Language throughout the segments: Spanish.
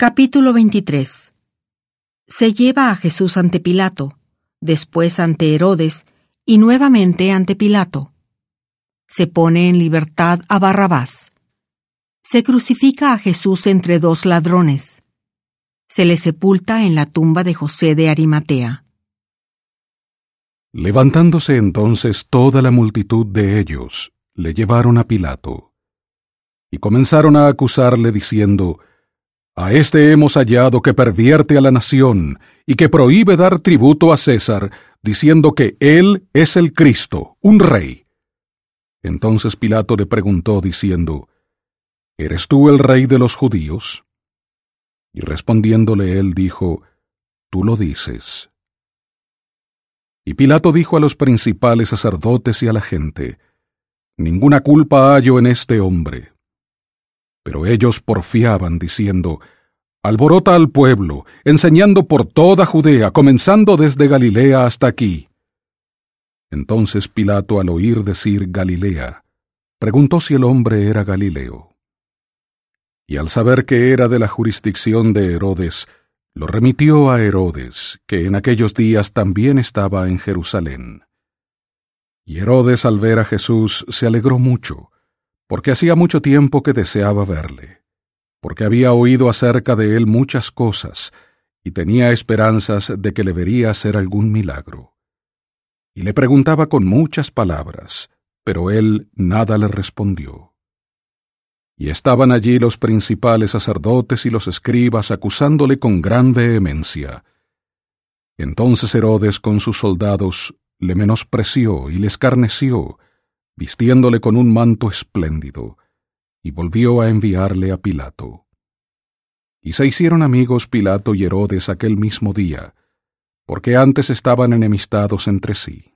Capítulo 23 Se lleva a Jesús ante Pilato, después ante Herodes y nuevamente ante Pilato. Se pone en libertad a Barrabás. Se crucifica a Jesús entre dos ladrones. Se le sepulta en la tumba de José de Arimatea. Levantándose entonces toda la multitud de ellos, le llevaron a Pilato. Y comenzaron a acusarle diciendo, A este hemos hallado que pervierte a la nación y que prohíbe dar tributo a César, diciendo que él es el Cristo, un rey. Entonces Pilato le preguntó diciendo, ¿Eres tú el rey de los judíos? Y respondiéndole él dijo, Tú lo dices. Y Pilato dijo a los principales sacerdotes y a la gente, Ninguna culpa hallo en este hombre. Pero ellos porfiaban, diciendo, Alborota al pueblo, enseñando por toda Judea, comenzando desde Galilea hasta aquí. Entonces Pilato, al oír decir Galilea, preguntó si el hombre era Galileo. Y al saber que era de la jurisdicción de Herodes, lo remitió a Herodes, que en aquellos días también estaba en Jerusalén. Y Herodes al ver a Jesús se alegró mucho, porque hacía mucho tiempo que deseaba verle, porque había oído acerca de él muchas cosas, y tenía esperanzas de que le vería hacer algún milagro. Y le preguntaba con muchas palabras, pero él nada le respondió. Y estaban allí los principales sacerdotes y los escribas acusándole con gran vehemencia. Entonces Herodes con sus soldados le menospreció y le escarneció, vistiéndole con un manto espléndido, y volvió a enviarle a Pilato. Y se hicieron amigos Pilato y Herodes aquel mismo día, porque antes estaban enemistados entre sí.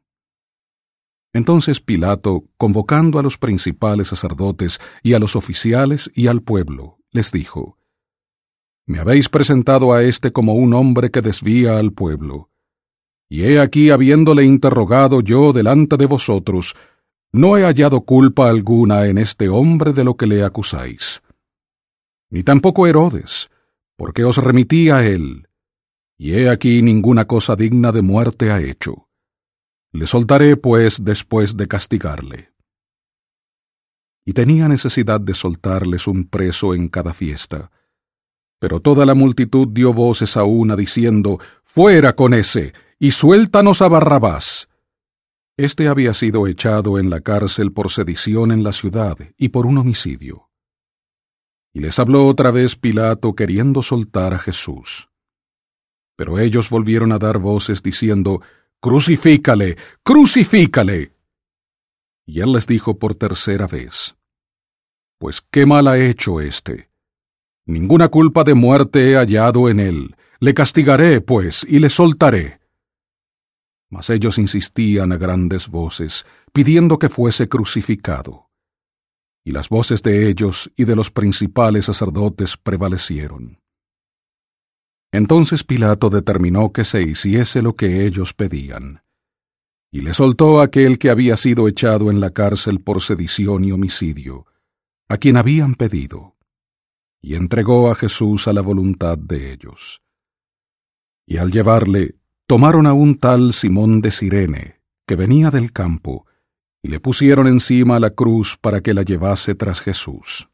Entonces Pilato, convocando a los principales sacerdotes y a los oficiales y al pueblo, les dijo, Me habéis presentado a éste como un hombre que desvía al pueblo. Y he aquí, habiéndole interrogado yo delante de vosotros, no he hallado culpa alguna en este hombre de lo que le acusáis. Ni tampoco Herodes, porque os remití a él, y he aquí ninguna cosa digna de muerte ha hecho le soltaré, pues, después de castigarle. Y tenía necesidad de soltarles un preso en cada fiesta. Pero toda la multitud dio voces a una diciendo, Fuera con ese, y suéltanos a Barrabás. Este había sido echado en la cárcel por sedición en la ciudad y por un homicidio. Y les habló otra vez Pilato queriendo soltar a Jesús. Pero ellos volvieron a dar voces diciendo, Crucifícale, crucifícale. Y él les dijo por tercera vez, Pues qué mal ha hecho éste. Ninguna culpa de muerte he hallado en él. Le castigaré, pues, y le soltaré. Mas ellos insistían a grandes voces, pidiendo que fuese crucificado. Y las voces de ellos y de los principales sacerdotes prevalecieron. Entonces Pilato determinó que se hiciese lo que ellos pedían, y le soltó aquel que había sido echado en la cárcel por sedición y homicidio, a quien habían pedido, y entregó a Jesús a la voluntad de ellos. Y al llevarle, tomaron a un tal Simón de Sirene, que venía del campo, y le pusieron encima la cruz para que la llevase tras Jesús.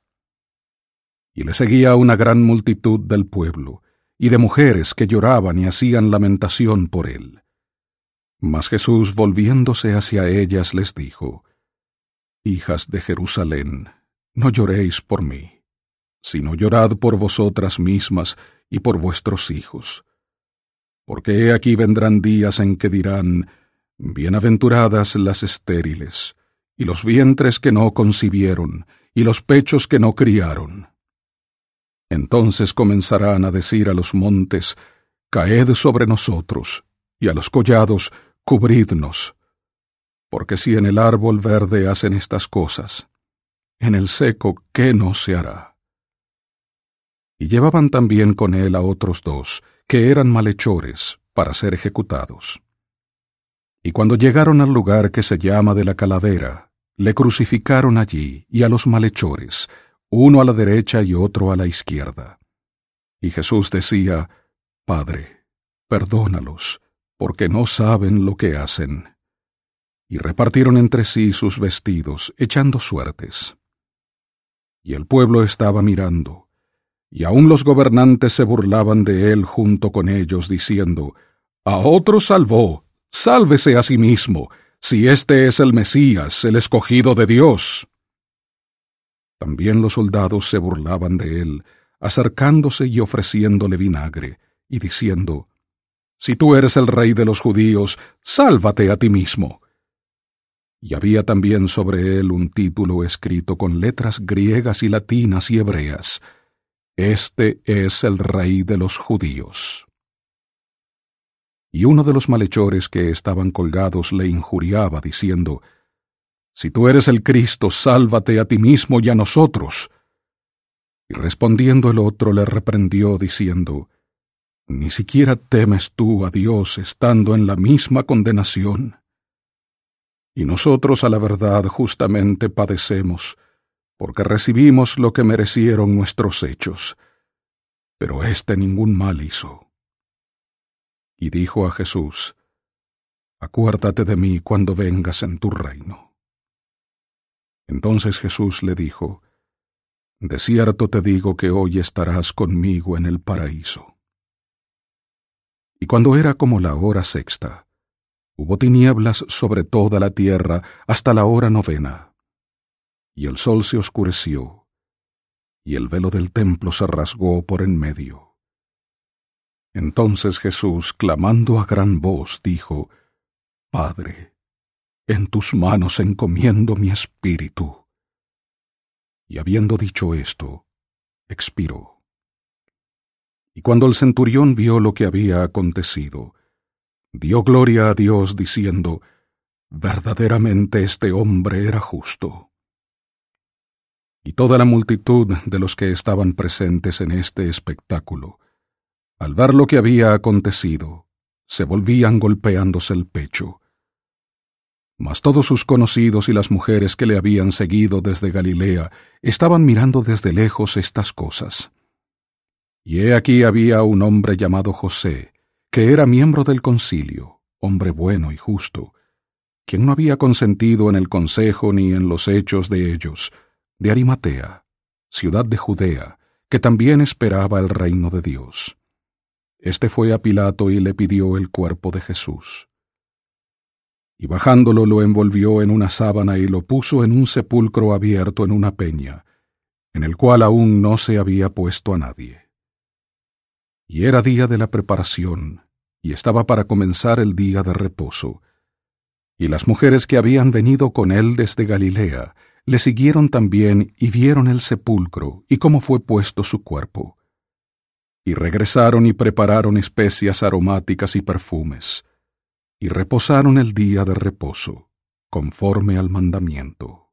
Y le seguía una gran multitud del pueblo, y de mujeres que lloraban y hacían lamentación por él. Mas Jesús, volviéndose hacia ellas, les dijo, Hijas de Jerusalén, no lloréis por mí, sino llorad por vosotras mismas y por vuestros hijos. Porque aquí vendrán días en que dirán, Bienaventuradas las estériles, y los vientres que no concibieron, y los pechos que no criaron. Entonces comenzarán a decir a los montes, Caed sobre nosotros, y a los collados, Cubridnos. Porque si en el árbol verde hacen estas cosas, en el seco, ¿qué no se hará? Y llevaban también con él a otros dos, que eran malhechores, para ser ejecutados. Y cuando llegaron al lugar que se llama de la calavera, le crucificaron allí y a los malhechores, uno a la derecha y otro a la izquierda. Y Jesús decía, Padre, perdónalos, porque no saben lo que hacen. Y repartieron entre sí sus vestidos, echando suertes. Y el pueblo estaba mirando, y aun los gobernantes se burlaban de él junto con ellos, diciendo, A otro salvó, sálvese a sí mismo, si este es el Mesías, el escogido de Dios. También los soldados se burlaban de él, acercándose y ofreciéndole vinagre, y diciendo, Si tú eres el rey de los judíos, sálvate a ti mismo. Y había también sobre él un título escrito con letras griegas y latinas y hebreas, Este es el rey de los judíos. Y uno de los malhechores que estaban colgados le injuriaba, diciendo, Si tú eres el Cristo, sálvate a ti mismo y a nosotros. Y respondiendo el otro le reprendió, diciendo, ¿Ni siquiera temes tú a Dios estando en la misma condenación? Y nosotros a la verdad justamente padecemos, porque recibimos lo que merecieron nuestros hechos, pero éste ningún mal hizo y dijo a Jesús, Acuérdate de mí cuando vengas en tu reino. Entonces Jesús le dijo, De cierto te digo que hoy estarás conmigo en el paraíso. Y cuando era como la hora sexta, hubo tinieblas sobre toda la tierra hasta la hora novena, y el sol se oscureció, y el velo del templo se rasgó por en medio entonces Jesús, clamando a gran voz, dijo, Padre, en tus manos encomiendo mi espíritu. Y habiendo dicho esto, expiró. Y cuando el centurión vio lo que había acontecido, dio gloria a Dios diciendo, Verdaderamente este hombre era justo. Y toda la multitud de los que estaban presentes en este espectáculo, al ver lo que había acontecido, se volvían golpeándose el pecho. Mas todos sus conocidos y las mujeres que le habían seguido desde Galilea estaban mirando desde lejos estas cosas. Y he aquí había un hombre llamado José, que era miembro del concilio, hombre bueno y justo, quien no había consentido en el consejo ni en los hechos de ellos, de Arimatea, ciudad de Judea, que también esperaba el reino de Dios. Este fue a Pilato y le pidió el cuerpo de Jesús. Y bajándolo lo envolvió en una sábana y lo puso en un sepulcro abierto en una peña, en el cual aún no se había puesto a nadie. Y era día de la preparación, y estaba para comenzar el día de reposo. Y las mujeres que habían venido con él desde Galilea le siguieron también y vieron el sepulcro y cómo fue puesto su cuerpo y regresaron y prepararon especias aromáticas y perfumes, y reposaron el día de reposo, conforme al mandamiento.